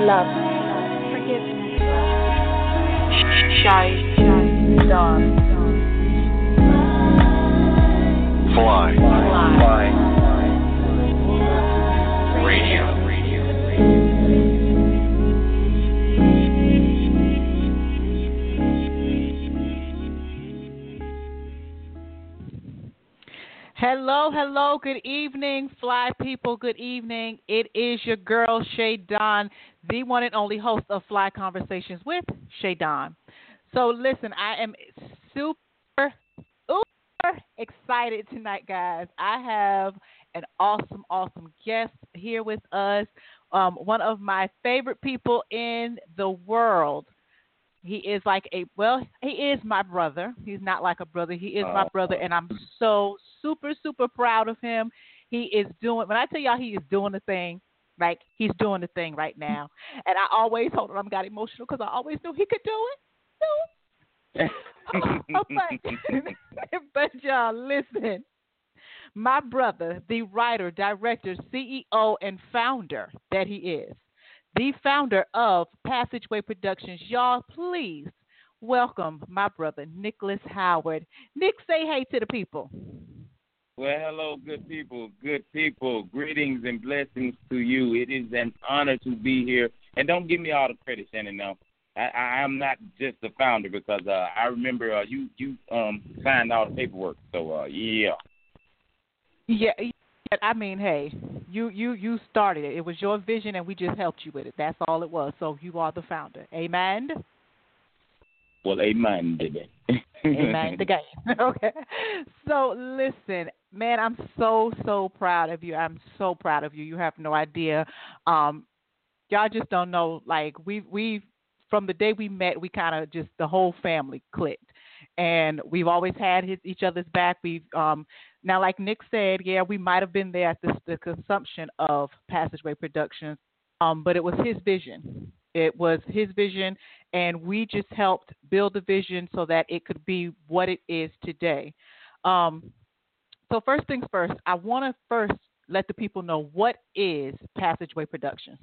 love, forgiveness, shy, dawn, Fly. Fly. Radio. Hello, hello, good evening, fly people, good evening. It is your girl, Shay Don, the one and only host of Fly Conversations with Shay Don. So, listen, I am super, super excited tonight, guys. I have an awesome, awesome guest here with us. Um, one of my favorite people in the world. He is like a well, he is my brother. He's not like a brother. He is my oh. brother, and I'm so super super proud of him. He is doing when I tell y'all he is doing the thing, like he's doing the thing right now. And I always hold on, I'm got emotional because I always knew he could do it. No. but, but y'all listen. My brother, the writer, director, CEO, and founder that he is, the founder of Passageway Productions. Y'all, please welcome my brother, Niclous Howard. Nick, say hey to the people. Well, hello, good people, good people. Greetings and blessings to you. It is an honor to be here. And don't give me all the credit, Shannon. Now, I, I am not just the founder because uh, I remember uh, you you um signed all the paperwork. So uh, yeah. Yeah, yeah, I mean, hey, you you you started it. It was your vision, and we just helped you with it. That's all it was. So you are the founder. Amen. Well, amen, baby. Amen. the game. okay. So listen, man, I'm so so proud of you. I'm so proud of you. You have no idea. Um, y'all just don't know. Like we we from the day we met, we kind of just the whole family clicked, and we've always had his, each other's back. We've um now, like Nick said, yeah, we might have been there at the, the consumption of Passageway Productions, um, but it was his vision. It was his vision, and we just helped build the vision so that it could be what it is today. Um, so, first things first, I want to first let the people know what is Passageway Productions.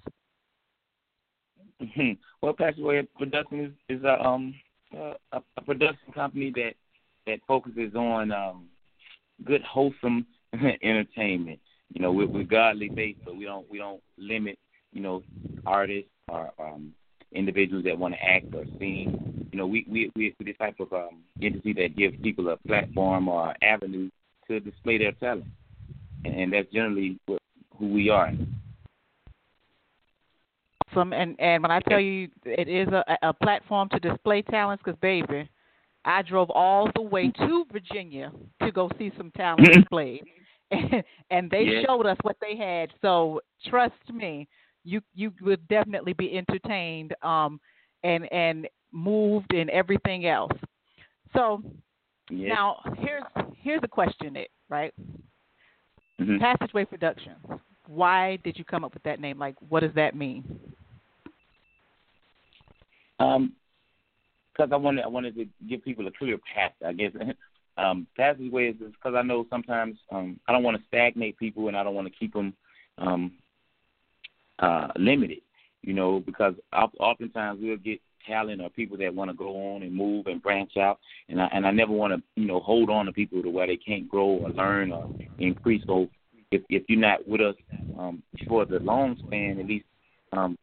well, Passageway Productions is, is a um a, a production company that that focuses on um good wholesome entertainment. You know, we're, we're godly based, but we don't we don't limit you know artists or um, individuals that want to act or sing. You know, we we we're the type of um, entity that gives people a platform or avenue to display their talent, and, and that's generally what, who we are. Awesome, and and when I tell you it is a, a platform to display talents, because baby, I drove all the way to Virginia to go see some talent displayed, and, and they Yeah. showed us what they had. So trust me, you you would definitely be entertained, um, and and moved and everything else. So Yeah. now here's here's a question, it Right? Mhm. Passageway Productions. Why did you come up with that name? Like, what does that mean? Um, because I wanted I wanted to give people a clear path. I guess um, passageway is because I know sometimes um, I don't want to stagnate people and I don't want to keep them um, uh, limited. You know, because oftentimes we'll get talent or people that want to go on and move and branch out, and I and I never want to you know hold on to people to where they can't grow or learn or increase. So if if you're not with us um, for the long span, at least um,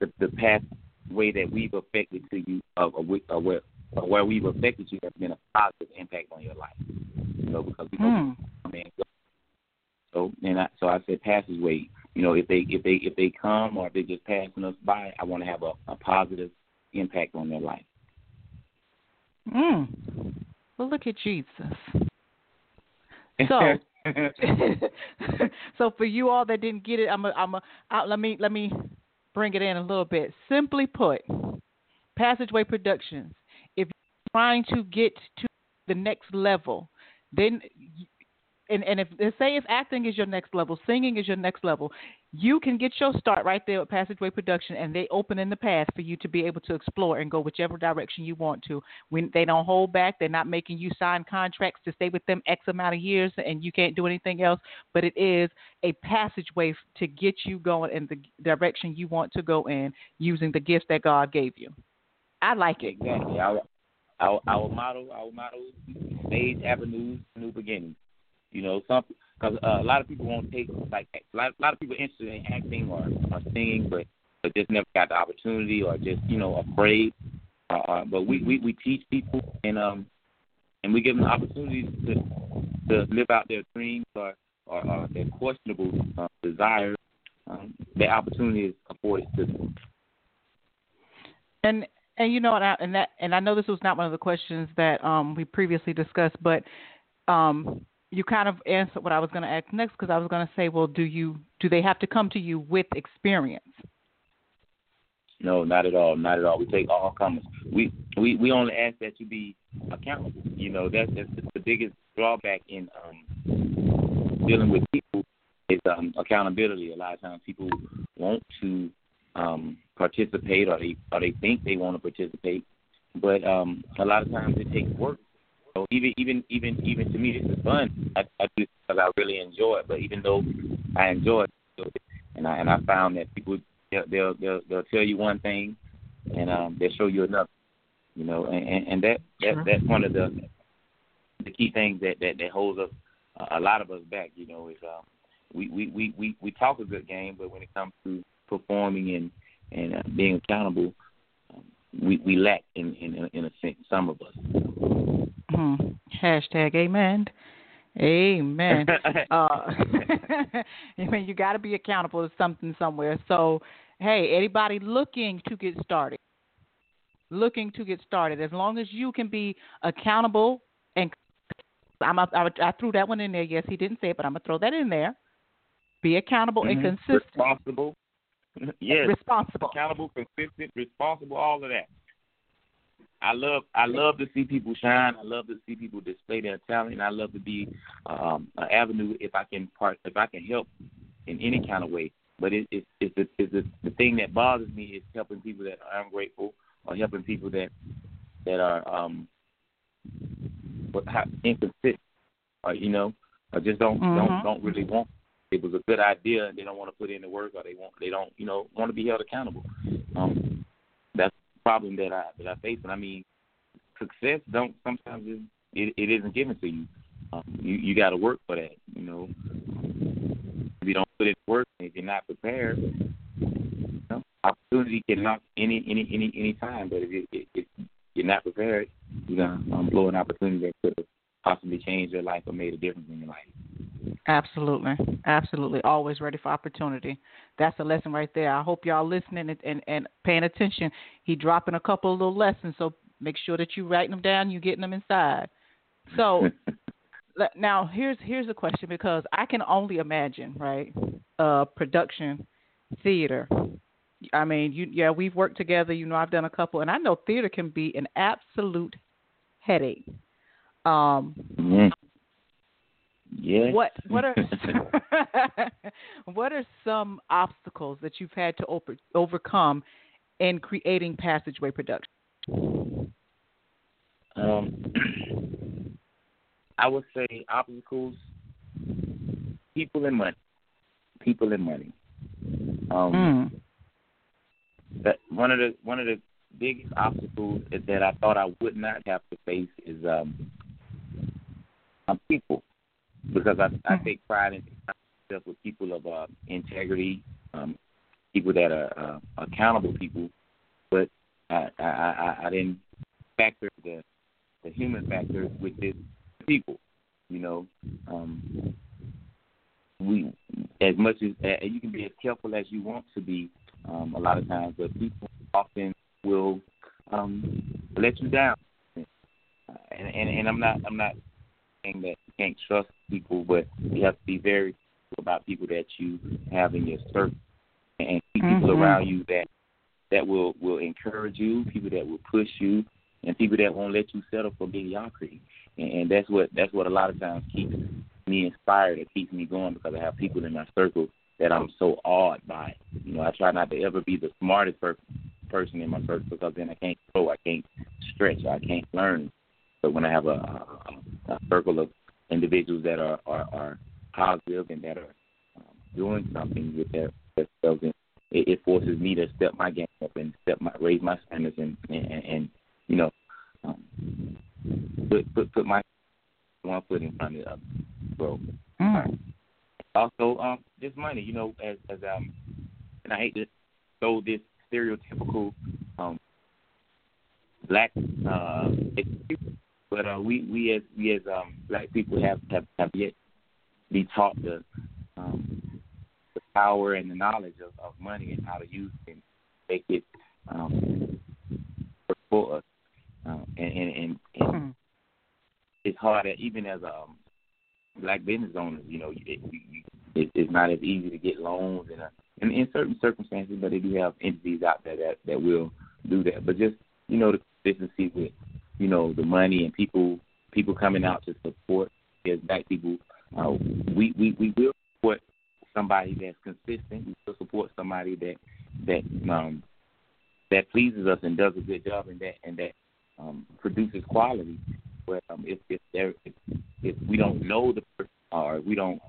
the the path way that we've affected to you, uh, we- where, uh, where we've affected you has been a positive impact on your life. You know, because we know mean, so and I, so I said passageway. You know, if they if they if they come or if they're just passing us by, I want to have a, a positive impact on their life. Mm. Well, look at Jesus. So, so for you all that didn't get it, I'm a, I'm a, uh, let me let me bring it in a little bit. Simply put, Passageway Productions, if you're trying to get to the next level, then and and if they say if acting is your next level, singing is your next level, you can get your start right there with Passageway Production, and they open in the path for you to be able to explore and go whichever direction you want to. When they don't hold back, they're not making you sign contracts to stay with them X amount of years, and you can't do anything else. But it is a passageway to get you going in the direction you want to go in, using the gifts that God gave you. I like it. Exactly. Our our, our motto, our motto, stage avenues, new beginnings. You know, some because uh, a lot of people won't take like a lot, a lot of people interested in acting or, or singing, but but just never got the opportunity or just you know afraid. Uh, uh, but we, we we teach people and um and we give them opportunities to to live out their dreams or or, or their questionable uh, desires. Um, the opportunity is afforded to them. And and you know, and, I, and that and I know this was not one of the questions that um we previously discussed, but um you kind of answered what I was going to ask next because I was going to say, well, do you do they have to come to you with experience? No, not at all, not at all. We take all comers. We we we only ask that you be accountable. You know, that's that's the biggest drawback in um dealing with people is um accountability. A lot of times people want to um participate or they or they think they want to participate, but um a lot of times it takes work so even even even even to me, this is fun. I, I do because I really enjoy it. But even though I enjoy it, and I and I found that people they'll they'll they'll, they'll tell you one thing, and um, they'll show you another. You know, and and, and that that that's one of the the key things that that that holds us a lot of us back. You know, is um, we we we we we talk a good game, but when it comes to performing and and uh, being accountable, um, we we lack in in in a sense. Some of us. Hmm. Hashtag amen. Amen. uh, I mean, you got to be accountable to something somewhere. So, hey, anybody looking to get started, looking to get started, as long as you can be accountable and I'm a, I, I threw that one in there. Yes, he didn't say it, but I'm gonna throw that in there. Be accountable mm-hmm. and consistent. Responsible. yes. Responsible. Accountable, consistent, responsible, all of that. I love I love to see people shine. I love to see people display their talent. And I love to be um, an avenue if I can part if I can help in any kind of way. But it, it, it's the it's the, the thing that bothers me is helping people that are ungrateful or helping people that that are um inconsistent or you know or just don't mm-hmm. don't don't really want it was a good idea and they don't want to put in the work or they want they don't you know want to be held accountable. Um, that's problem that I that I face. And I mean, success don't sometimes it it, it isn't given to you. Um, you you got to work for that. You know, if you don't put in work, if you're not prepared, you know, opportunity can knock any any any any time. But if, you, if, you're not prepared, you're gonna um, blow an opportunity that could have possibly changed your life or made a difference in your life. Absolutely, absolutely. Always ready for opportunity. That's a lesson right there. I hope y'all listening and, and, and paying attention. He dropping a couple of little lessons, so make sure that you writing them down. You getting them inside. So now here's here's a question because I can only imagine, right? Uh, production, theater. I mean, you yeah, we've worked together. You know, I've done a couple, and I know theater can be an absolute headache. Um, mm-hmm. What what are what are some obstacles that you've had to over, overcome in creating Passageway Production? Um, I would say obstacles, people and money, people and money. Um, mm. that one of the one of the biggest obstacles that I thought I would not have to face is um, people because I, I mm-hmm. take pride in myself with people of uh, integrity, um, people that are uh, accountable people, but I, I, I, I didn't factor the the human factor with this people. You know, um, we as much as uh, you can be as careful as you want to be um, a lot of times, but people often will um, let you down. And, and and I'm not I'm not saying that can't trust people, but you have to be very about people that you have in your circle. and keep people Mhm. around you that that will will encourage you, people that will push you, and people that won't let you settle for mediocrity. And, and that's what that's what a lot of times keeps me inspired. It keeps me going because I have people in my circle that I'm so awed by. You know, I try not to ever be the smartest per- person in my circle because then I can't grow, I can't stretch, I can't learn. But when I have a, a, a circle of individuals that are are, are positive and that are um, doing something with their themselves, and it, it forces me to step my game up and step my raise my standards and and, and, you know um, put put put my one foot in front of the other. So Mm. also um just money, you know, as as um and I hate to throw this stereotypical um black uh excuse, but uh we we as we as um black people have have, have yet be taught the um the power and the knowledge of, of money and how to use it and make it um work for us. Um, and and, and, and Mm. it's hard that even as um black business owners, you know, it, it, it's not as easy to get loans and uh, in, in certain circumstances, but they do have entities out there that that will do that. But just you know, the consistency with you know the money and people people coming out to support as black people, uh, we we we will support somebody that's consistent. We will support somebody that that um that pleases us and does a good job and that and that um, produces quality. But um, if if there if, if we don't know the person or we don't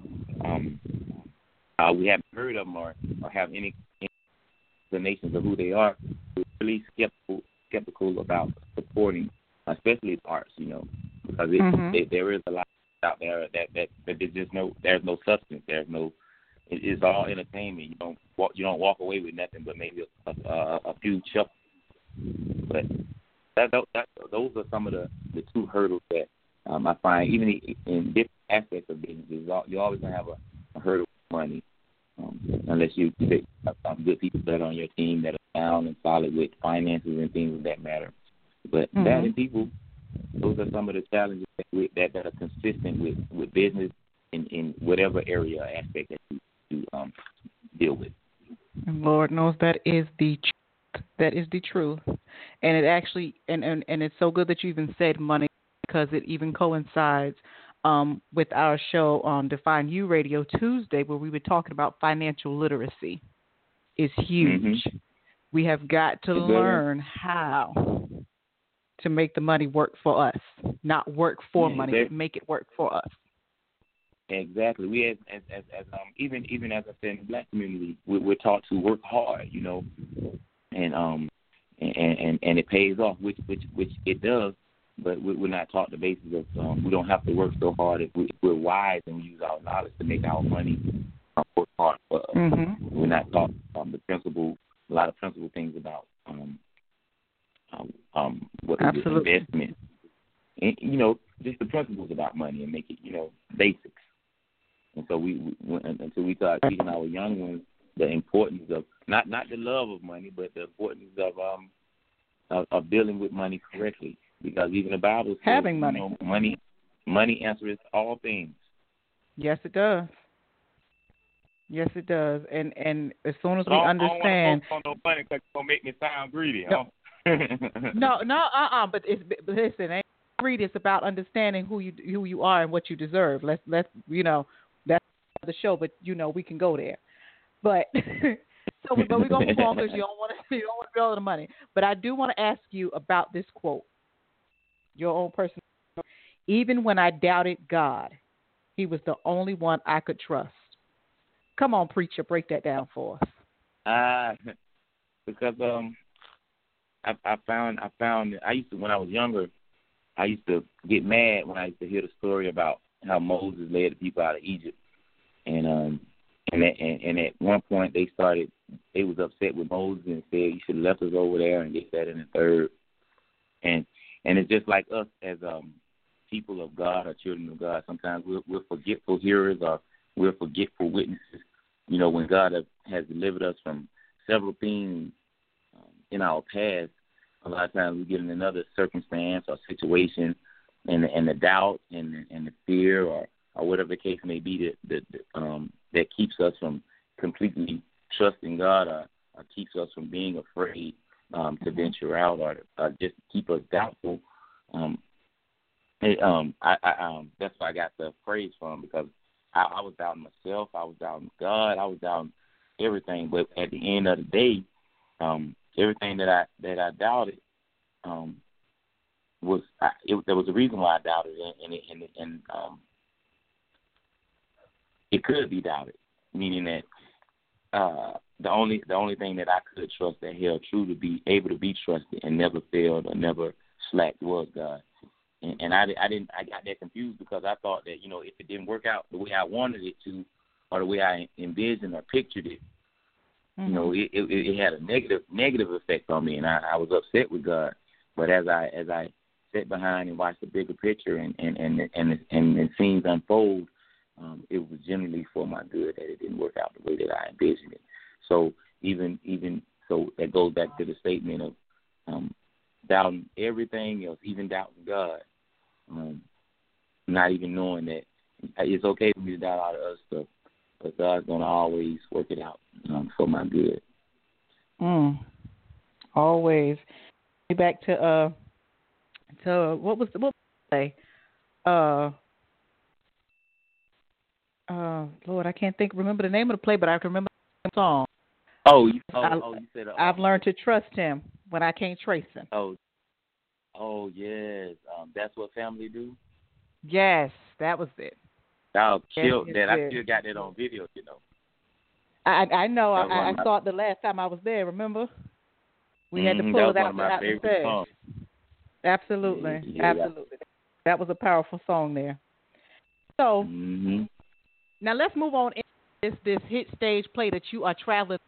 um, uh, we haven't heard of them or, or have any explanations of who they are, we're really skeptical skeptical about supporting, especially arts. You know, because it, Mhm. it, there is a lot out there that that, that there's just no there's no substance. There's no it, it's all entertainment. You don't walk you don't walk away with nothing but maybe a, a, a few chuckles. But that, that, that those are some of the the two hurdles that um, I find even in different aspects of businesses. You're always gonna have a, a hurdle with money, um, unless you have some good people that are on your team that are sound and solid with finances and things of that matter. But that Mhm. and people, those are some of the challenges that, we, that that are consistent with with business in in whatever area or aspect that you, you um deal with. Lord knows that is the truth. That is the truth. And it actually and, and, and it's so good that you even said money because it even coincides um, with our show on Define You Radio Tuesday where we were talking about financial literacy is huge. We have got to learn how to make the money work for us, not work for Yeah, money, but make it work for us. Exactly. We as as as, as um even even as I said in the black community, we, we're taught to work hard, you know, and um and and and it pays off, which which which it does. But we- we're not taught the basis of um, we don't have to work so hard if, we, if we're wise and we use our knowledge to make our money uh, work hard for us. Mhm. We're not taught um, the principle, a lot of principle things about um, um, um what is investment, and, you know, just the principles about money and make it, you know, basics. And so we, we until we start teaching our young ones the importance of not not the love of money, but the importance of um of, of dealing with money correctly. Because even the Bible says, Having money. you know, money, money answers all things. Yes, it does. Yes, it does. And and as soon as we I don't- understand, I don't want to focus on no money because it's gonna make me sound greedy. Huh? no, no, uh, uh But it's but listen, ain't greed. It's about understanding who you who you are and what you deserve. Let's let's you know that's the show, but you know we can go there. But so but we're gonna move on because you don't want to you don't want to to the money. But I do want to ask you about this quote, your own personal. Even when I doubted God, He was the only one I could trust. Come on, preacher, break that down for us. Ah, because um, I I found I found I used to when I was younger, I used to get mad when I used to hear the story about how Moses led the people out of Egypt, and um, and at, and, and at one point they started they was upset with Moses and said you should have left us over there and get that in the third, and and it's just like us as um people of God or children of God. Sometimes we're, we're forgetful hearers or we're forgetful witnesses. You know, when God has, has delivered us from several things um, in our past, a lot of times we get in another circumstance or situation, and the, and the doubt and the, and the fear or or whatever the case may be that that um, that keeps us from completely trusting God or, or keeps us from being afraid um, to venture out or, or just keep us doubtful. Um, it, um, I, I, um, that's where I got the phrase from because I, I was doubting myself, I was doubting God, I was doubting everything. But at the end of the day, um, everything that I that I doubted um, was I, it, there was a reason why I doubted it, and and and um, it could be doubted, meaning that uh, the only the only thing that I could trust that held true to be able to be trusted and never failed or never slacked was God. And, and I, I didn't I got that confused because I thought that you know if it didn't work out the way I wanted it to or the way I envisioned or pictured it, Mm-hmm. you know it, it it had a negative negative effect on me and I, I was upset with God. But as I as I sat behind and watched the bigger picture and and and and and, and scenes unfold, um, it was generally for my good that it didn't work out the way that I envisioned it. So even even so that goes back to the statement of um, doubting everything else, even doubting God, um, not even knowing that it's okay for me to doubt all the other stuff, but God's gonna always work it out um, for my good. Mm. Always. Back to uh to what was the what was the play? Uh uh Lord, I can't think remember the name of the play, but I can remember the song. Oh, you, oh, I, oh, you said uh, I've learned to trust him when I can't trace him. Oh, oh yes, um, that's what family do. Yes, that was it. I'll Yes, kill yes, that. I still got that on video, you know. I I know I, That was one I saw it the last time I was there, remember? We had to Mhm, pull that it out one of my out the favorite stage. Absolutely. Yeah. Absolutely. That was a powerful song there. So hmm Now let's move on into this this hit stage play that you are traveling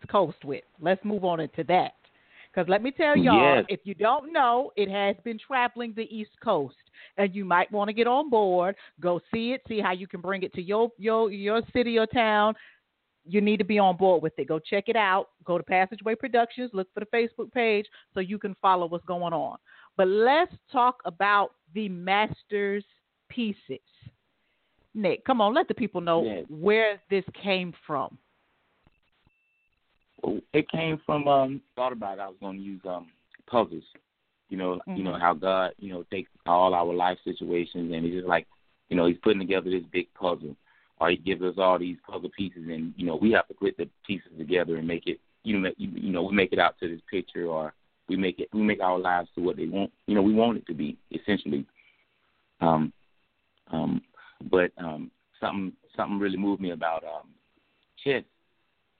the coast with. Let's move on into that. Because let me tell y'all, Yes. if you don't know, it has been traveling the East Coast, and you might want to get on board. Go see it, see how you can bring it to your your your city or town. You need to be on board with it. Go check it out. Go to Passageway Productions. Look for the Facebook page so you can follow what's going on. But let's talk about the Masters pieces. Nick, come on, let the people know Yes. where this came from. It came from um thought about it, I was gonna use um puzzles. You know, you know Mhm. how God, you know, takes all our life situations and he's just like, you know, he's putting together this big puzzle. Or he gives us all these puzzle pieces and, you know, we have to put the pieces together and make it you know you know, we make it out to this picture or we make it we make our lives to what they want you know, we want it to be, essentially. Um um but um something something really moved me about um chess.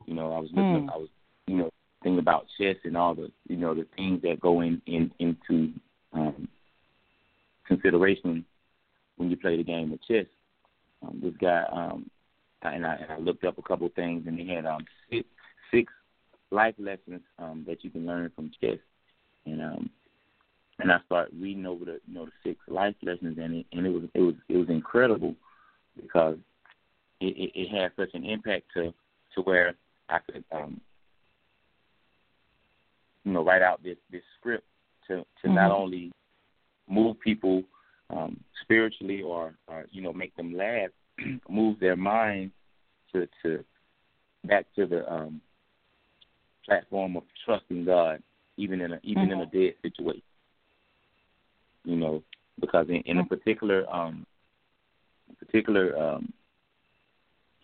You know, I was looking Mm. I was you know, thinking about chess and all the you know, the things that go in, in into um consideration when you play the game of chess. Um, this guy um and I, and I looked up a couple of things and they had um six six life lessons um that you can learn from chess. And um and I started reading over the you know the six life lessons and it and it was it was it was incredible because it, it, it had such an impact to to where I could um you know write out this this script to to not Mhm. only move people um spiritually or or you know make them laugh move their mind to to back to the um platform of trusting God even in a even in a dead situation you know because in, in a particular um particular um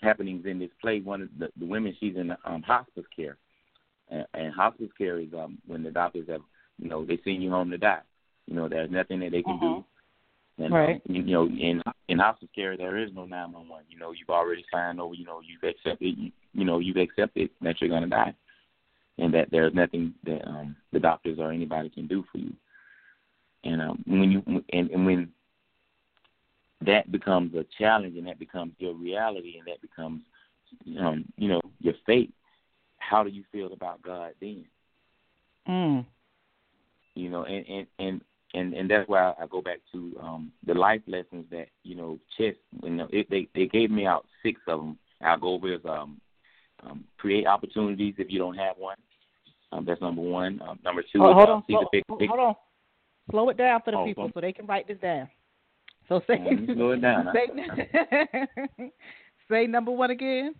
happenings in this play. One of the, the women she's in um hospice care. And, and hospice care is um when the doctors have you know they send you home to die. You know there's nothing that they can do. And Right. um, you, know in in hospice care there is no 911 you know you've already signed over you know you've accepted you, you know you've accepted that you're going to die. And that there's nothing that um the doctors or anybody can do for you. And um when you and, and when that becomes a challenge and that becomes your reality and that becomes um you know your fate how do you feel about god then Mm. you know and and and and, and that's why I go back to um the life lessons that you know chess you know it, they they gave me out six of them I'll go over is um um create opportunities if you don't have one um that's number one um, number two Oh, is hold uh, on, slow, big, big hold on. Slow it down for the Oh, people so they can write this down. So say, slow it down. say, say number one again.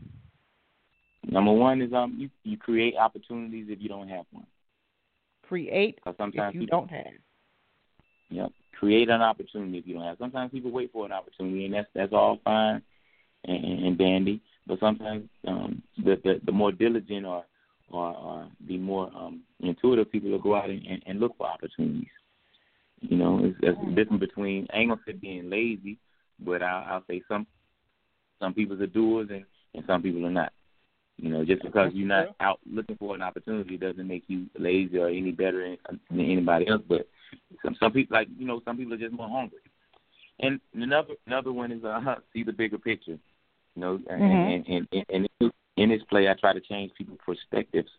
Number one is um you you create opportunities if you don't have one. Create sometimes if you people, don't have. Yep. Create an opportunity if you don't have. Sometimes people wait for an opportunity, and that's that's all fine and, and dandy. But sometimes um, the, the the more diligent or or, or the more um, intuitive people will go out and, and, and look for opportunities. You know, it's, it's the difference between I ain't gonna say being lazy, but I, I'll say some some people are doers and and some people are not. You know, just because you're not out looking for an opportunity doesn't make you lazy or any better than, anybody else. But some some people like you know some people are just more hungry. And another another one is uh see the bigger picture. You know, and, Mhm. and, and and in, in this play, I try to change people's perspectives.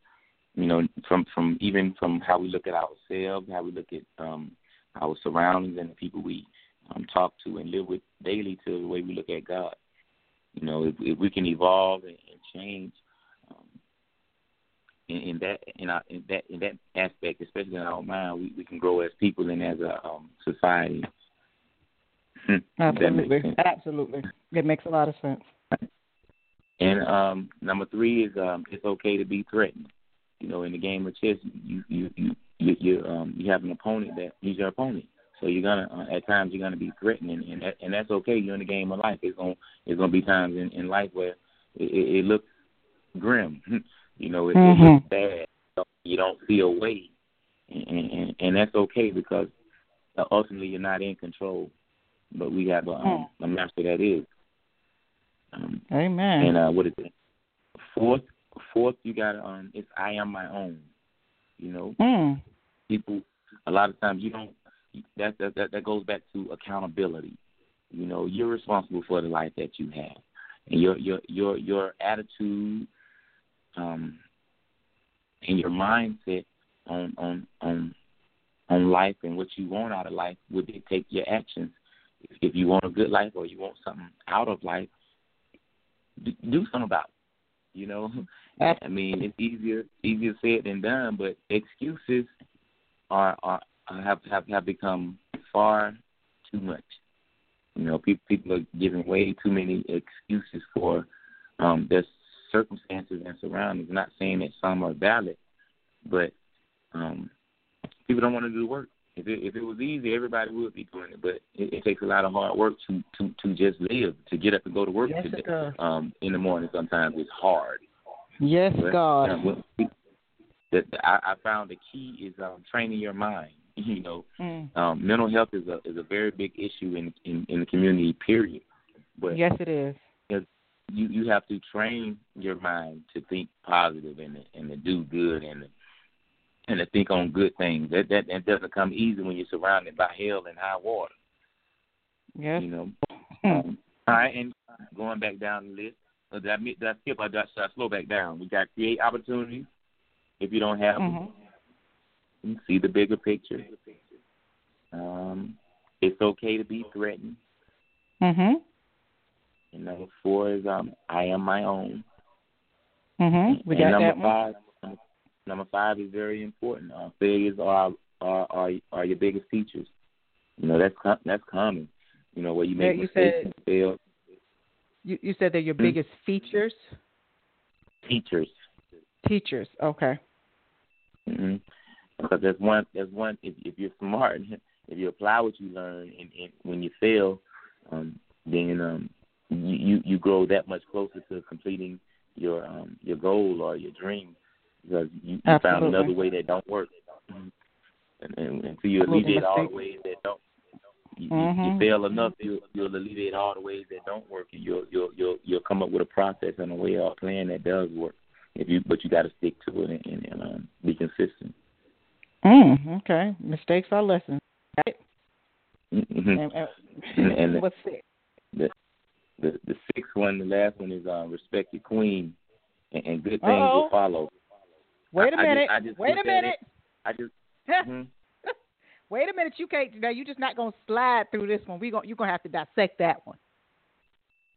You know, from from even from how we look at ourselves, how we look at um our surroundings and the people we um, talk to and live with daily, to the way we look at God. You know, if, if we can evolve and, and change um, in, in that in, our, in that in that aspect, especially in our mind, we, we can grow as people and as a um, society. That Absolutely. Absolutely. It makes a lot of sense. And um, number three is um, it's okay to be threatened. You know, in the game of chess, you you you you you, um, you have an opponent that he's your opponent. So you're gonna uh, at times you're gonna be threatened, and and, that, and that's okay. You're in the game of life. It's gonna it's gonna be times in, in life where it, it, it looks grim. you know, it, it Mhm. looks bad. You don't see a way, and, and and that's okay because uh, ultimately you're not in control. But we have a, um, a master that is. Um, Amen. and uh, what is it? Fourth, fourth, you got um, it's I am my own. You know, mm. People. A lot of times you don't. That that that, that goes back to accountability. You know, you're responsible for the life that you have, and your your your your attitude, um, and your mindset on on on on life and what you want out of life would dictate your actions. If, if you want a good life or you want something out of life, do, do something about it. You know, I mean, it's easier easier said than done, but excuses are are have have have become far too much. You know, people people are giving way too many excuses for um their circumstances and surroundings. Not saying that some are valid, but um people don't want to do the work. If it if it was easy, everybody would be doing it. But it, it takes a lot of hard work to to to just live, to get up and go to work Yes, today. Um, in the morning, sometimes it's hard. Yes, But, God. uh, what- the, I, I found the key is um, training your mind. You know, Mm. um, mental health is a is a very big issue in in, in the community. Period. But Yes, it is. you you have to train your mind to think positive and to, and to do good and to, and to think on good things. That that that doesn't come easy when you're surrounded by hell and high water. Yes. You know. Mm. Um, all right, and going back down the list. Uh, did I, did I skip? Or did I, should I slow back down? We got create opportunities. If you don't have them, Mhm. you see the bigger picture. Um, it's okay to be threatened. Mhm. And number four is um, I am my own. Mhm. We and got number that five, number, number five is very important. Uh, failures are, are are are your biggest teachers. You know that's com- that's common. You know where you Yeah, make you mistakes said- and fail. You you said they're your Hmm? biggest features. Teachers. Teachers. Okay. Mm-hmm. Because there's one there's one if if you're smart, if you apply what you learn, and, and when you fail, um, then um, you, you you grow that much closer to completing your um your goal or your dream because you, you found another way that don't work. Mhm. And, and until you alleviate all the ways that don't, you, Mhm. you fail enough, you you'll alleviate all the ways that don't work, and you'll you'll you'll you'll come up with a process and a way or a plan that does work. If you but you got to stick to it and, and, and um, be consistent. Mm, okay. Mistakes are lessons. Right? hmm And, and, And- what's it? The the the sixth one, the last one is uh, respect your queen, and, and good things Uh-oh. will follow. Wait a I- I just- minute. I just Wait a minute. I just mhm. Wait a minute. You can't. Now you're just not gonna slide through this one. We going you're gonna have to dissect that one.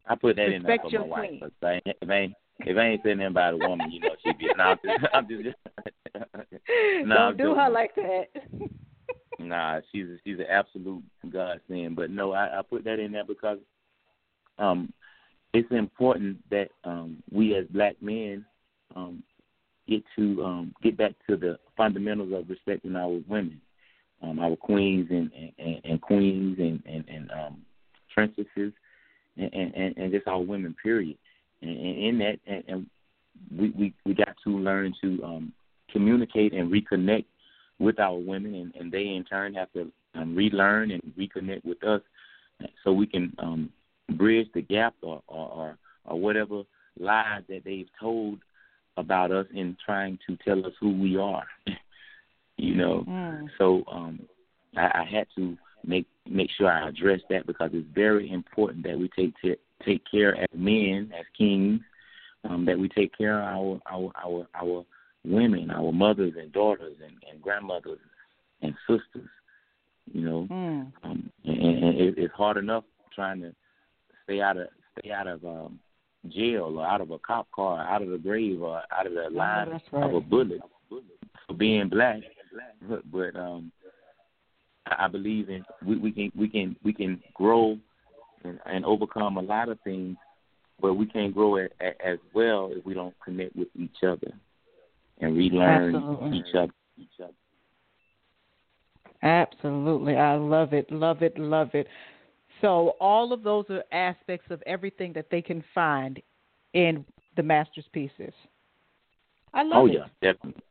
I put that in there for your my wife. queen. But if I ain't, if I ain't if I ain't saying nothing about a woman, you know she'd be. No, I'm just, I'm just No, I'm Don't do her like that. Nah, she's a, she's an absolute godsend. But no, I, I put that in there because um, it's important that um, we as black men um, get to um, get back to the fundamentals of respecting our women, um, our queens and, and, and queens and and, and um, princesses, and, and, and just our women. Period. And, and in that, and, and we, we we got to learn to um, communicate and reconnect with our women, and, and they in turn have to um, relearn and reconnect with us, so we can um, bridge the gap or, or, or, or whatever lies that they've told about us in trying to tell us who we are. you know, Mm. so um, I, I had to make make sure I address that because it's very important that we take t- take care as men, as kings, um, that we take care of our our our our women, our mothers and daughters and, and grandmothers and sisters. You know, Mm. um, and, and it, it's hard enough trying to stay out of stay out of um, jail or out of a cop car, out of the grave or out of the line that's of a bullet for being black. But, but um, I I believe in we, we can we can we can grow and, and overcome a lot of things, but we can't grow a, as well if we don't connect with each other and relearn Absolutely. each other. Each other. Absolutely. I love it, love it, love it. So, all of those are aspects of everything that they can find in the master's pieces. I love Oh it. Oh yeah, definitely.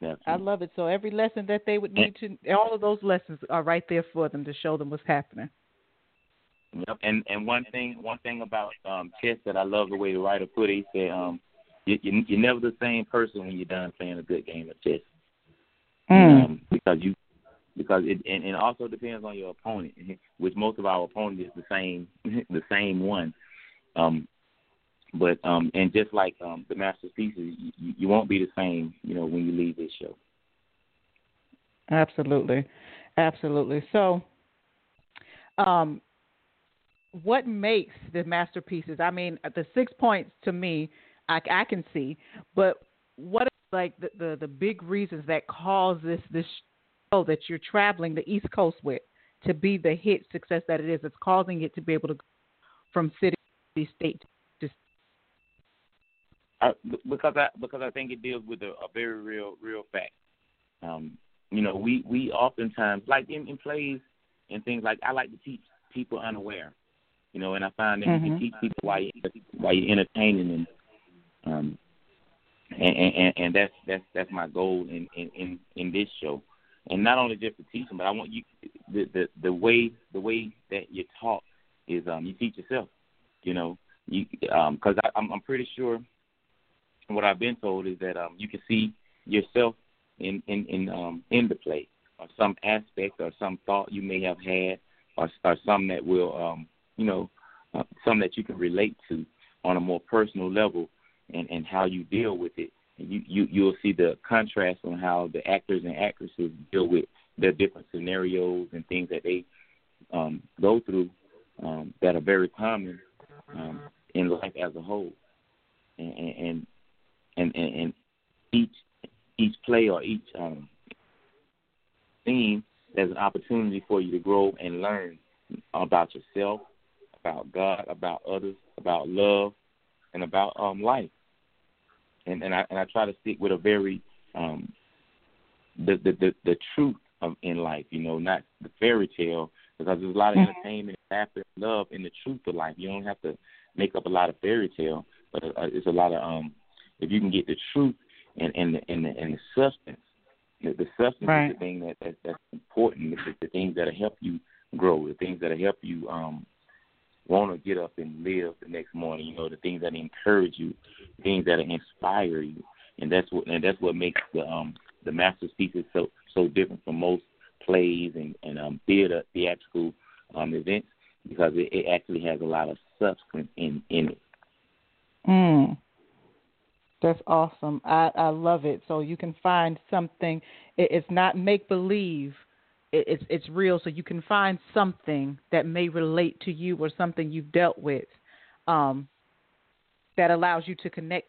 definitely. I love it. So, every lesson that they would need to, all of those lessons are right there for them to show them what's happening. Yep. And and one thing one thing about um chess that I love the way the writer put it, he said, um, you, you you're never the same person when you're done playing a good game of chess. Mm. Um, because you because it and, and also depends on your opponent, which most of our opponent is the same the same one. Um but um and just like um the master's pieces, you, you won't be the same, you know, when you leave this show. Absolutely, absolutely. So, um, what makes the master's pieces? I mean, the six points to me, I, I can see, but what are like the, the the big reasons that cause this this show that you're traveling the East Coast with to be the hit success that it is? It's causing it to be able to go from city to state to I, because I because I think it deals with a, a very real real fact. Um, you know, we we oftentimes like in, in plays and things like I like to teach people unaware. You know, and I find that you Mhm. can teach people while you while you're entertaining them. Um, and, and and that's that's that's my goal in in in, in this show. And not only just to teach them, but I want you the the the way the way that you talk is um you teach yourself. You know, you um because I'm I'm pretty sure what I've been told is that um, you can see yourself in in in um, in the play, or some aspect, or some thought you may have had, or or some that will um, you know, uh, some that you can relate to on a more personal level, and and how you deal with it. And you you you'll see the contrast on how the actors and actresses deal with their different scenarios and things that they um, go through um, that are very common um, in life as a whole. And, and and, and, each each play or each um, theme an opportunity for you to grow and learn about yourself, about God, about others, about love, and about um, life. And and I and I try to stick with a very um, the, the the the truth of in life, you know, not the fairy tale, because there's a lot of Mhm. entertainment, laughter, love in the truth of life. You don't have to make up a lot of fairy tale, but uh, it's a lot of um if you can get the truth and and the and the, and the substance, the, the substance Right. is the thing that, that that's important. It's the things that help you grow, the things that help you um want to get up and live the next morning. You know, the things that encourage you, things that inspire you, and that's what and that's what makes the um the master's pieces so so different from most plays and and um theater theatrical um events because it, it actually has a lot of substance in in it. Mm. That's awesome. I, I love it. So you can find something. It, it's not make believe. It, it's it's real. So you can find something that may relate to you or something you've dealt with, um, that allows you to connect.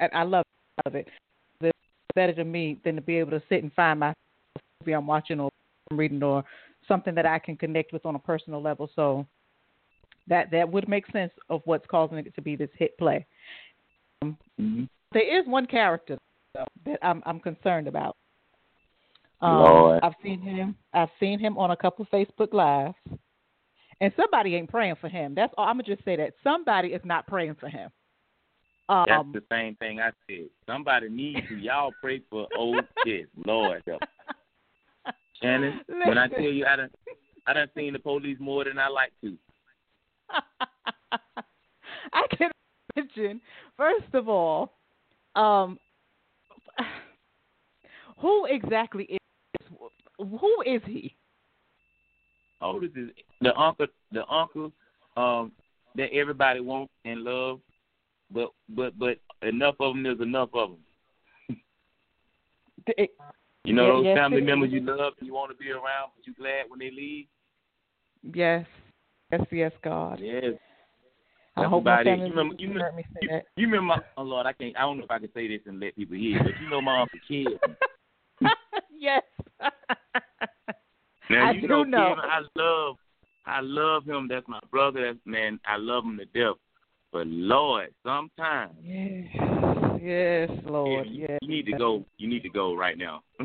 And I love love it. It's better to me than to be able to sit and find my movie I'm watching or I'm reading or something that I can connect with on a personal level. So that that would make sense of what's causing it to be this hit play. hmm there is one character though, that I'm I'm concerned about. Um. I've seen him. I've seen him on a couple Facebook lives, and somebody ain't praying for him. That's all. I'm gonna just say that somebody is not praying for him. That's Um, the same thing I said. Somebody needs to. Y'all pray for old kids. Lord help. Shannon, when I tell you I done, I done seen the police more than I like to. I can imagine. First of all, um, who exactly is who is he? Oldest is the uncle, the uncle um, that everybody wants and love, but but but enough of them is enough of them. You know Yeah, those yes, family members is. you love and you want to be around, but you glad when they leave. Yes, yes, yes, God. Yes. I That's hope my family You remember- you heard remember- me say You, that. you remember my oh Lord, I can't I don't know if I can say this and let people hear, but you know my uncle Kid. yes. Now I you know, know. Kid, I love I love him. That's my brother. That's man, I love him to death. But Lord, sometimes yes, yes, Lord, you, yes. you need to go. You need to go right now.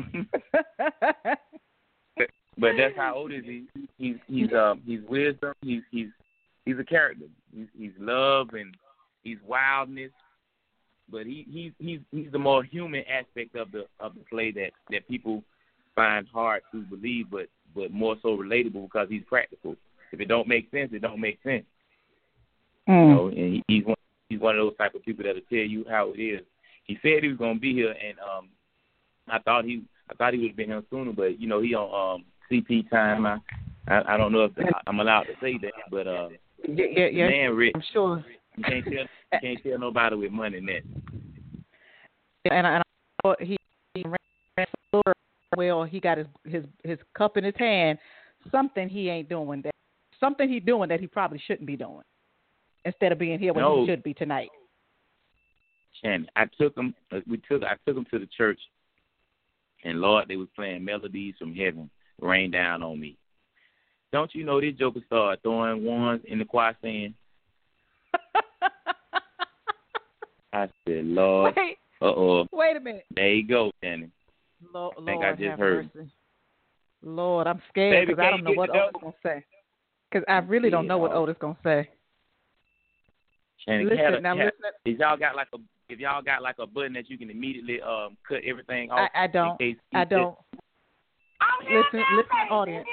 but that's how old is he? He's he's um he's wisdom. He's he's he's a character. He's he's love and he's wildness. But he he's he's he's the more human aspect of the of the play that that people find hard to believe, but but more so relatable because he's practical. If it don't make sense, it don't make sense. You Mm. know, and he, he's one he's one of those type of people that'll tell you how it is. He said he was gonna be here, and um, I thought he I thought he would have been here sooner, but you know he on um CP time. I I, I don't know if I'm allowed to say that, but uh, Yeah, yeah, yeah. man rich. I'm sure. You can't tell you can't tell nobody with money in that. And I, and I thought he, he ran so well. He got his his his cup in his hand. Something he ain't doing that. Something he doing that he probably shouldn't be doing. Instead of being here when No. he should be tonight. Shannon, I took him. uh, We took I took him to the church, and Lord, they was playing melodies from heaven, rain down on me. Don't you know this joker started throwing ones in the choir saying, I said, Lord, wait, uh oh, wait a minute. there you go, Shannon. Lord, think I just have heard. Mercy. Lord, I'm scared because I don't know what the Otis gonna say. Because I really don't know what Yeah. Otis gonna say. Shannon, Listen, had a, now had- listen. if y'all got like a if y'all got like a button that you can immediately um cut everything off. I, I don't. in case I don't. Listen, listen, audience.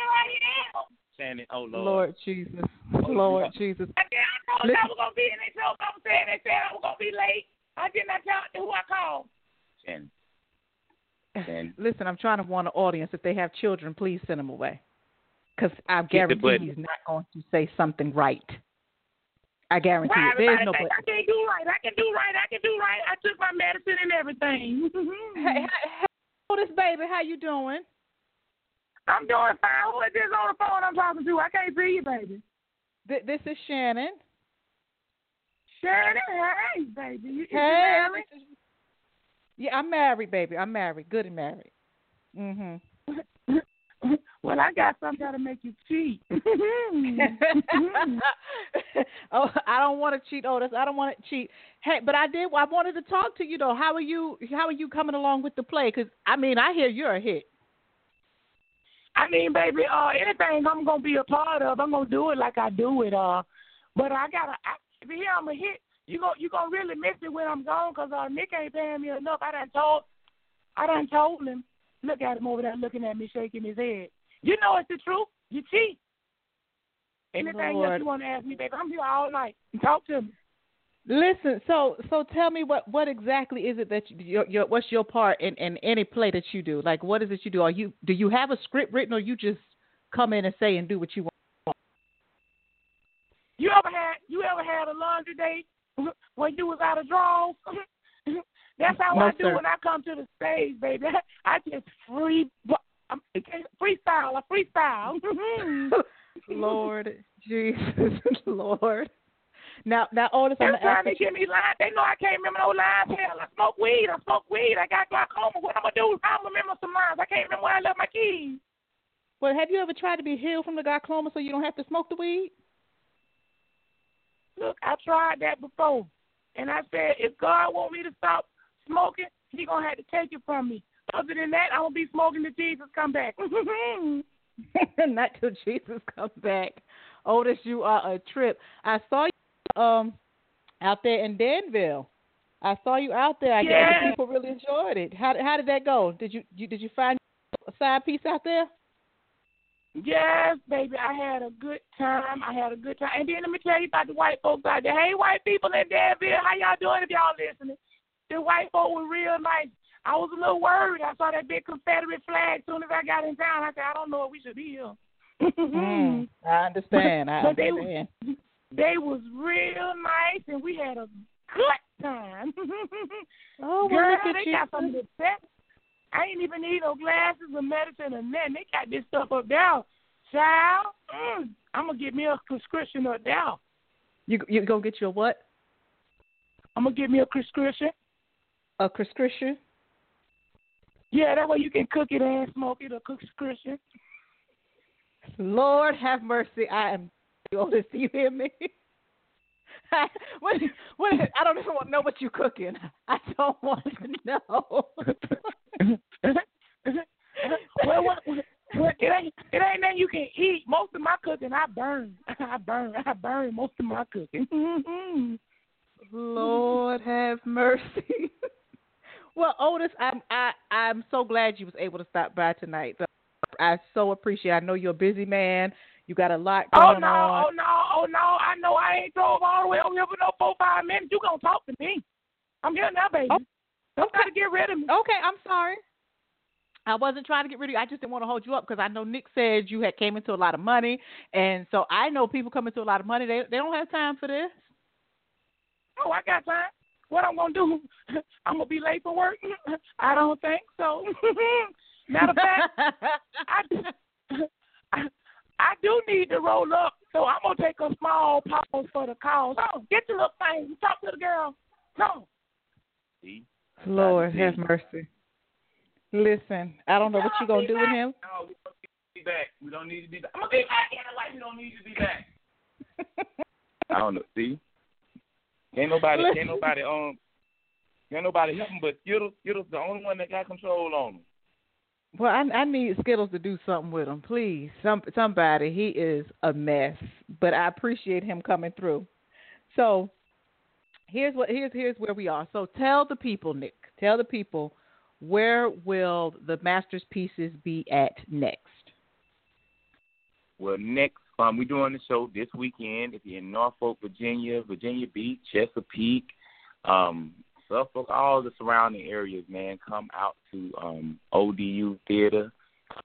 Shannon, oh Lord. Lord Jesus, Oh, Lord Lord. Jesus. I told Listen. I was gonna be in they told I'm saying they said I was gonna be late. I did not tell who I called. Shannon. Shannon. Listen, I'm trying to warn the audience. If they have children, please send them away. Because I guarantee button. he's not going to say something right. I guarantee Why it. There's no think. I can't do right? I can do right. I can do right. I took my medicine and everything. Hey, hey, hey, Otis, baby, how you doing? I'm doing fine. Who is this on the phone I'm talking to? I can't see you, baby. Th- this is Shannon. Shannon, hey, baby. You, is you Hey, this is- yeah, I'm married, baby. I'm married, good and married. Mhm. well, I got something that'll make you cheat. oh, I don't want to cheat, Otis. I don't want to cheat. Hey, but I did. I wanted to talk to you though. How are you? How are you coming along with the play? Because I mean, I hear you're a hit. I mean, baby, uh, anything I'm gonna be a part of, I'm gonna do it like I do it. Uh, but I gotta. I, if you hear I'm a hit, you gon' you gonna really miss it when I'm gone 'cause uh, Nick ain't paying me enough. I done told, I done told him. Look at him over there looking at me, shaking his head. You know it's the truth. You cheat. Anything Lord. else you want to ask me, baby? I'm here all night. Talk to me. Listen, so so tell me what what exactly is it that you, your, your what's your part in in any play that you do? Like what is it you do? Are you do you have a script written or you just come in and say and do what you want? You ever had you ever had a laundry day when you was out of drawers? That's how No, I do sir. when I come to the stage, baby. I just free I'm, freestyle, I freestyle. Lord Jesus, Lord. Now now Otis, I'm They're gonna trying ask to you. give me lines. They know I can't remember no lines. Hell, I smoke weed. I smoke weed. I got glaucoma. What I'm gonna do? I'm gonna remember some lines. I can't remember where I left my keys. Well, have you ever tried to be healed from the glaucoma so you don't have to smoke the weed? Look, I tried that before, and I said, if God want me to stop smoking, He gonna have to take it from me. Other than that, I'm gonna be smoking till Jesus come back. Not till Jesus comes back. Otis, you are a trip. I saw you um out there in Danville. I saw you out there. I guess Yeah. people really enjoyed it. How how did that go? Did you, you did you find a side piece out there? Yes, baby, I had a good time. I had a good time. And then let me tell you about the white folks out there. Hey, white people in Danville, how y'all doing if y'all listening? The white folk were real nice. I was a little worried. I saw that big Confederate flag as soon as I got in town. I said, I don't know if we should be here. Mm, I understand. I But they- understand. They was real nice, and we had a good time. Oh, well, Girl, look at they you. got some of the best. I ain't even need no glasses or medicine or nothing. They got this stuff up there. Child, mm, I'm gonna get me a prescription up there. You you gonna get your what? I'm gonna get me a prescription. A prescription? Yeah, that way you can cook it and smoke it. A prescription. Lord have mercy. I am. Do you hear me? what, what, I don't even want to know what you're cooking. I don't want to know. Mm-hmm. Mm-hmm. Mm-hmm. well, what, what, what, it ain't it ain't nothing you can eat. Most of my cooking, I burn. I burn. I burn most of my cooking. Lord have mercy. well, Otis, I'm I I'm so glad you was able to stop by tonight. I so appreciate. It. I know you're a busy man. You got a lot Oh going no, on. oh no, oh no! I know I ain't drove all the way over here for no four five minutes. You gonna talk to me? I'm here now, baby. Oh, Don't try to get rid of me. Okay, I'm sorry. I wasn't trying to get rid of you. I just didn't want to hold you up because I know Nick said you had came into a lot of money, and so I know people come into a lot of money. They they don't have time for this. Oh, I got time. What I'm gonna do? I'm gonna be late for work. I don't think so. Matter of fact, I, I I do need to roll up, so I'm gonna take a small pause for the call. So get your little thing. Talk to the girl. No. See? Lord See? have mercy. Listen, I don't know what you're gonna do with him. No, we don't need to be back. We don't need to be back. I'm gonna be back anyway. We don't need to be back. I don't know. See, can't nobody, can't nobody, um, can't nobody help him. But Skittles, Skittles, the only one that got control on him. Well, I, I need Skittles to do something with him, please. Some somebody. He is a mess, but I appreciate him coming through. So here's what here's here's where we are. So tell the people, Nick. Tell the people where will the Masters pieces be at next? Well, next, um, we're doing the show this weekend. If you're in Norfolk, Virginia, Virginia Beach, Chesapeake, um, Suffolk, all the surrounding areas, man, come out to um, ODU Theater.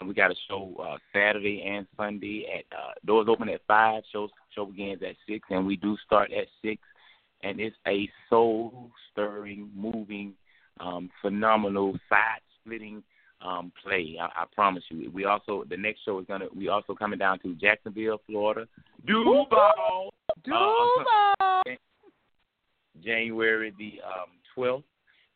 We got a show uh, Saturday and Sunday at uh, doors open at five. Show show begins at six, and we do start at six. And it's a soul stirring, moving, um, phenomenal, side splitting um, play. I, I promise you. We also the next show is gonna. We also coming down to Jacksonville, Florida. Duval. Duval. January the um twelfth.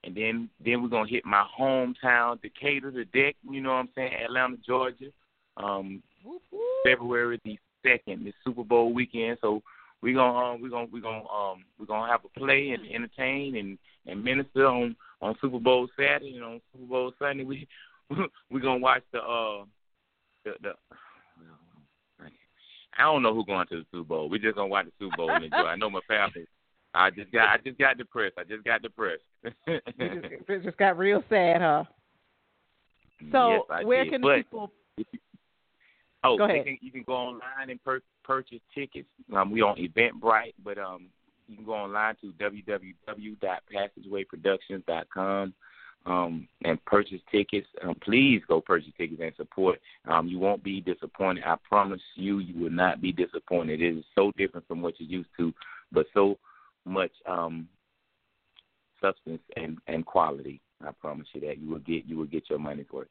And then then we're gonna hit my hometown, Decatur, the deck, you know what I'm saying, Atlanta, Georgia. Um February the second, the Super Bowl weekend. So we're gonna um, we're gonna we're gonna um we're gonna have a play and entertain and, and minister on, on Super Bowl Saturday and on Super Bowl Sunday we we're gonna watch the uh the the I don't know who's going to the Super Bowl. We're just gonna watch the Super Bowl and enjoy. I know my family. I just got I just got depressed. I just got depressed. It just, it just got real sad, huh? So Yes, where did. can but, people? Oh, Go ahead. Can, you can go online and pur- purchase tickets. Um, we on Eventbrite, but um, you can go online to www.passagewayproductions.com um, and purchase tickets. Um, please go purchase tickets and support. Um, you won't be disappointed. I promise you, you will not be disappointed. It is so different from what you're used to, but so much um, substance and, and quality. I promise you that you will get you will get your money's worth.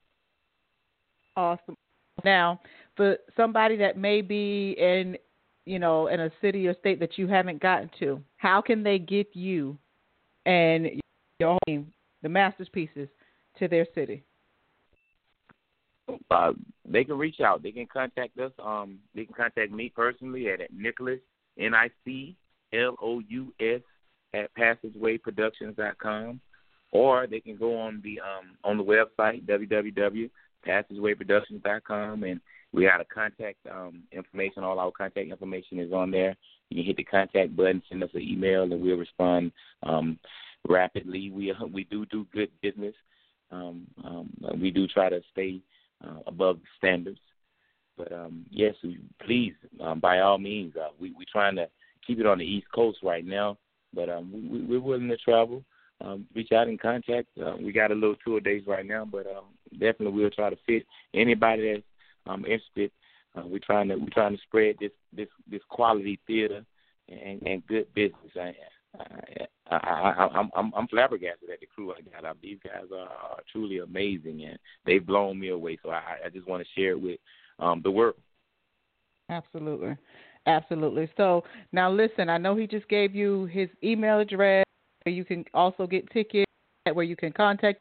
Awesome. Now, for somebody that may be in, you know, in a city or state that you haven't gotten to, how can they get you and your home, the master's pieces, to their city? uh, they can reach out. They can contact us. Um, they can contact me personally at, at Niclous N I C L O U S at passagewayproductions.com, or they can go on the um, on the website www.passagewayproductions.com, and we got a contact um, information. All our contact information is on there. You can hit the contact button, send us an email, and we'll respond um, rapidly. We we do do good business. Um, um, we do try to stay uh, above standards. But um, yes, we, please, um, by all means, uh, we we're trying to keep it on the East Coast right now. But um, we, we're willing to travel. Um, reach out and contact. Uh, we got a little tour days right now, but um, definitely we'll try to fit anybody that's um, interested. Uh, we're trying to we're trying to spread this this this quality theater and, and good business. I, I, I, I'm I'm I'm flabbergasted at the crew I got. Up. These guys are, are truly amazing, and they've blown me away. So I, I just want to share it with um, the world. Absolutely, absolutely. So now listen, I know he just gave you his email address. Where you can also get tickets. Where you can contact.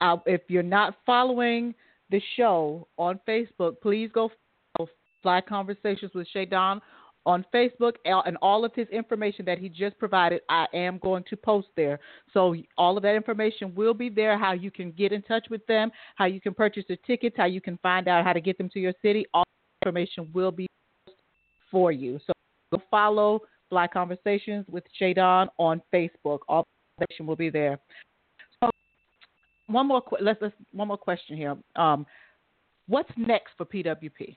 Uh, if you're not following the show on Facebook, please go follow Fly Conversations with Shay Don on Facebook and all of his information that he just provided, I am going to post there. So all of that information will be there. How you can get in touch with them, how you can purchase the tickets, how you can find out how to get them to your city. All information will be for you. So go follow Fly Conversations with Shadon on Facebook. All information will be there. One more let's, let's one more question here. Um, what's next for PWP?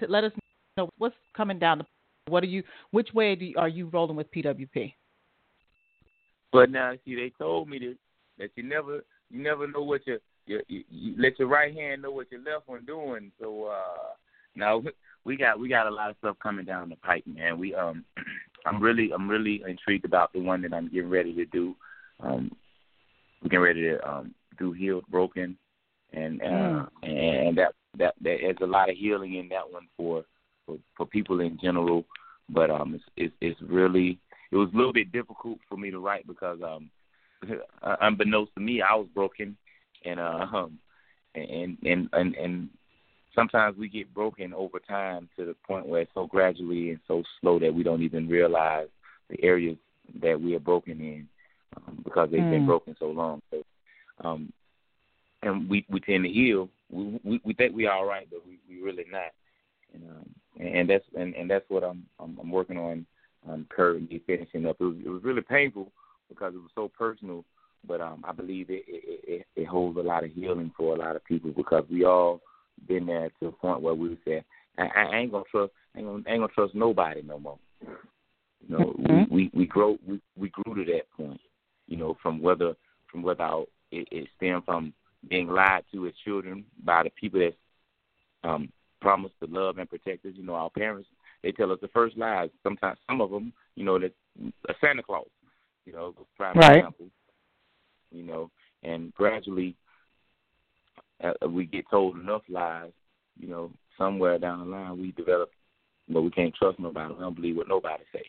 To let us know what's coming down the what are you? Which way you, are you rolling with PWP? But now, see, they told me that that you never you never know what your, your you, you let your right hand know what your left one doing. So uh now we got we got a lot of stuff coming down the pipe, man. We um I'm really I'm really intrigued about the one that I'm getting ready to do. Um we're getting ready to um do healed broken and uh mm. and, and that that there's a lot of healing in that one for for, for people in general. But um, it's, it's it's really it was a little bit difficult for me to write because um, unbeknownst to me, I was broken, and uh, um, and and and and sometimes we get broken over time to the point where it's so gradually and so slow that we don't even realize the areas that we are broken in um, because they've mm. been broken so long. So, um, and we we tend to heal. We we, we think we are all right, but we we really not. And um, and that's and, and that's what I'm, I'm I'm working on um, currently finishing up. It was, it was really painful because it was so personal, but um, I believe it, it, it it holds a lot of healing for a lot of people because we all been there to a point where we said, I, I ain't gonna trust, I ain't gonna, I ain't gonna trust nobody no more. You know, mm-hmm. we, we we grow we we grew to that point. You know, from whether from whether our, it, it stemmed from being lied to as children by the people that um promise to love and protect us. You know, our parents they tell us the first lies. Sometimes some of them, you know, that a Santa Claus, you know, prime right. example. You know, and gradually uh, we get told enough lies. You know, somewhere down the line we develop, but we can't trust nobody. We don't believe what nobody say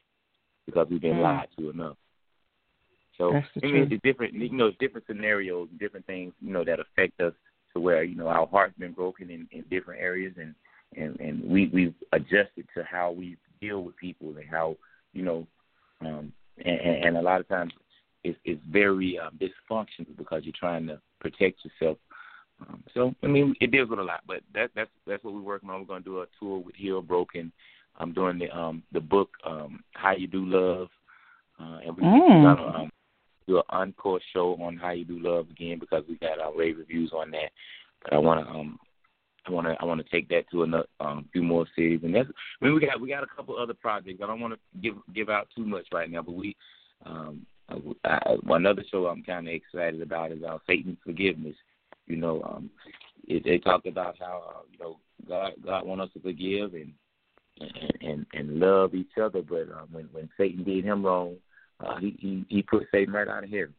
because we've been mm. lied to enough. So I mean, it's different. You know, it's different scenarios, different things. You know, that affect us to where you know our heart's been broken in, in different areas, and and and we we've adjusted to how we deal with people and how you know um and, and a lot of times it's it's very um, dysfunctional because you're trying to protect yourself um, so I mean it deals with a lot but that that's that's what we're working on we're going to do a tour with Heal Broken I'm doing the um the book um How You Do Love uh, and we, mm. we're going to um, do an encore show on How You Do Love again because we got our rave reviews on that but I want to um I want to I want to take that to a um, few more cities, and that's. I mean, we got we got a couple other projects. I don't want to give give out too much right now, but we. Um, I, another show I'm kind of excited about is uh, Satan's Forgiveness. You know, um, it, they talk about how uh, you know God God want us to forgive and and and, and love each other, but um, when when Satan did him wrong, uh, he he he put Satan right out of heaven.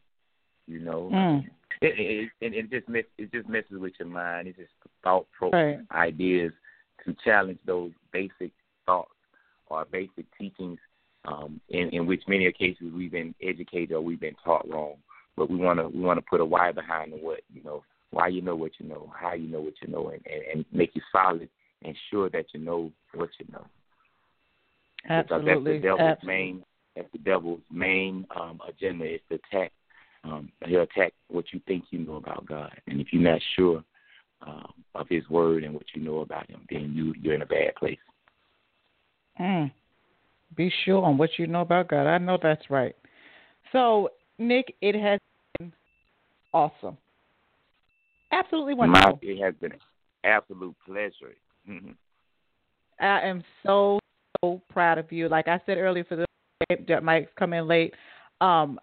You know, mm it, it, it just mess, it just messes with your mind. It's just thought pro right. ideas to challenge those basic thoughts or basic teachings um, in, in which many of cases we've been educated or we've been taught wrong. But we want to we want to put a why behind the what you know, why you know what you know, how you know what you know, and, and, and make you solid and sure that you know what you know. Absolutely. Because that's the devil's Absolutely. main That's the devil's main um, agenda is to attack. Um, he'll attack what you think you know about God, and if you're not sure um, of His word and what you know about Him, then you you're in a bad place. Mm. Be sure on what you know about God. I know that's right. So, Nick, it has been awesome. Absolutely wonderful. My, it has been an absolute pleasure. I am so so proud of you. Like I said earlier, for the that might come in late, um,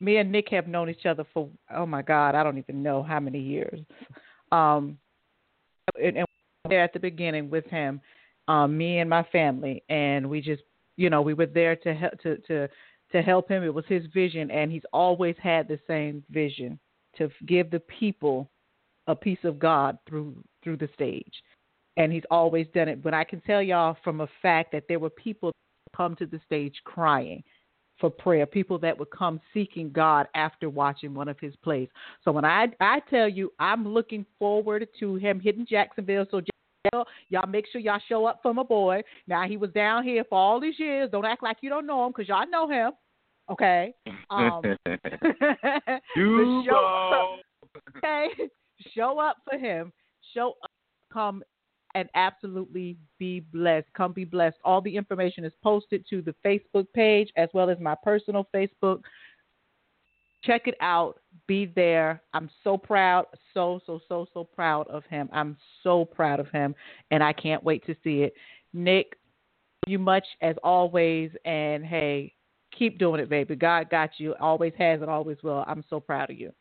me and Nick have known each other for oh my God, I don't even know how many years. Um, and, and there at the beginning with him, um, me and my family, and we just you know we were there to help to to to help him. It was his vision, and he's always had the same vision to give the people a piece of God through through the stage and he's always done it. But I can tell y'all from a fact that there were people come to the stage crying for prayer, people that would come seeking God after watching one of his plays. So when I I tell you, I'm looking forward to him hitting Jacksonville. So y'all make sure y'all show up for my boy. Now he was down here for all these years. Don't act like you don't know him because y'all know him. Okay. Um, show up, okay. Show up for him. Show up. Come and absolutely be blessed. Come be blessed. All the information is posted to the Facebook page as well as my personal Facebook. Check it out. Be there. I'm so proud, so, so, so, so proud of him. I'm so proud of him, and I can't wait to see it. Nick, you much as always, and hey, keep doing it, baby. God got you, always has and always will. I'm so proud of you.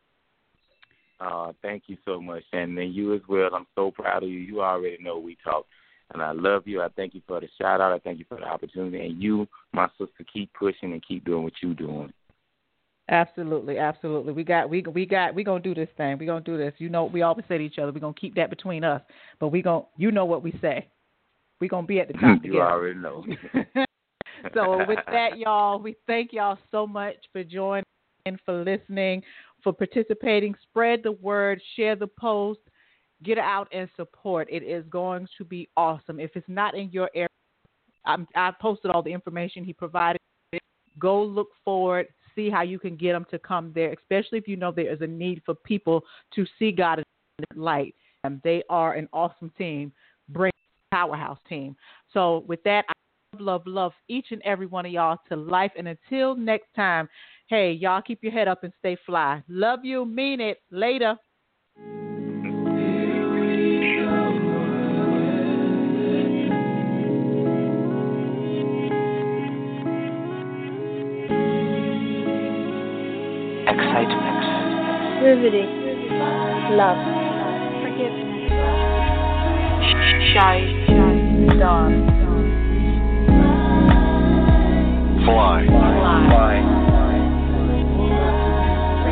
Uh, thank you so much, and then you as well. I'm so proud of you. You already know we talk, and I love you. I thank you for the shout out. I thank you for the opportunity, and you, my sister, keep pushing and keep doing what you're doing. Absolutely, absolutely. We got we we got we gonna do this thing. We gonna do this. You know, we always say to each other, we are gonna keep that between us. But we gonna, you know what we say. We gonna be at the top you together. already know. so with that, y'all, we thank y'all so much for joining and for listening for participating. Spread the word, share the post, get out and support. It is going to be awesome. If it's not in your area, I'm, I posted all the information he provided. Go look forward, see how you can get them to come there, especially if you know there is a need for people to see God in light. And they are an awesome team, bring powerhouse team. So with that, I love, love each and every one of y'all to life. And until next time, Hey, y'all keep your head up and stay fly. Love you, mean it. Later. Excitement. Riveting. Love. Forgiveness. Shy. Dawn. Fly. Fly. Radio.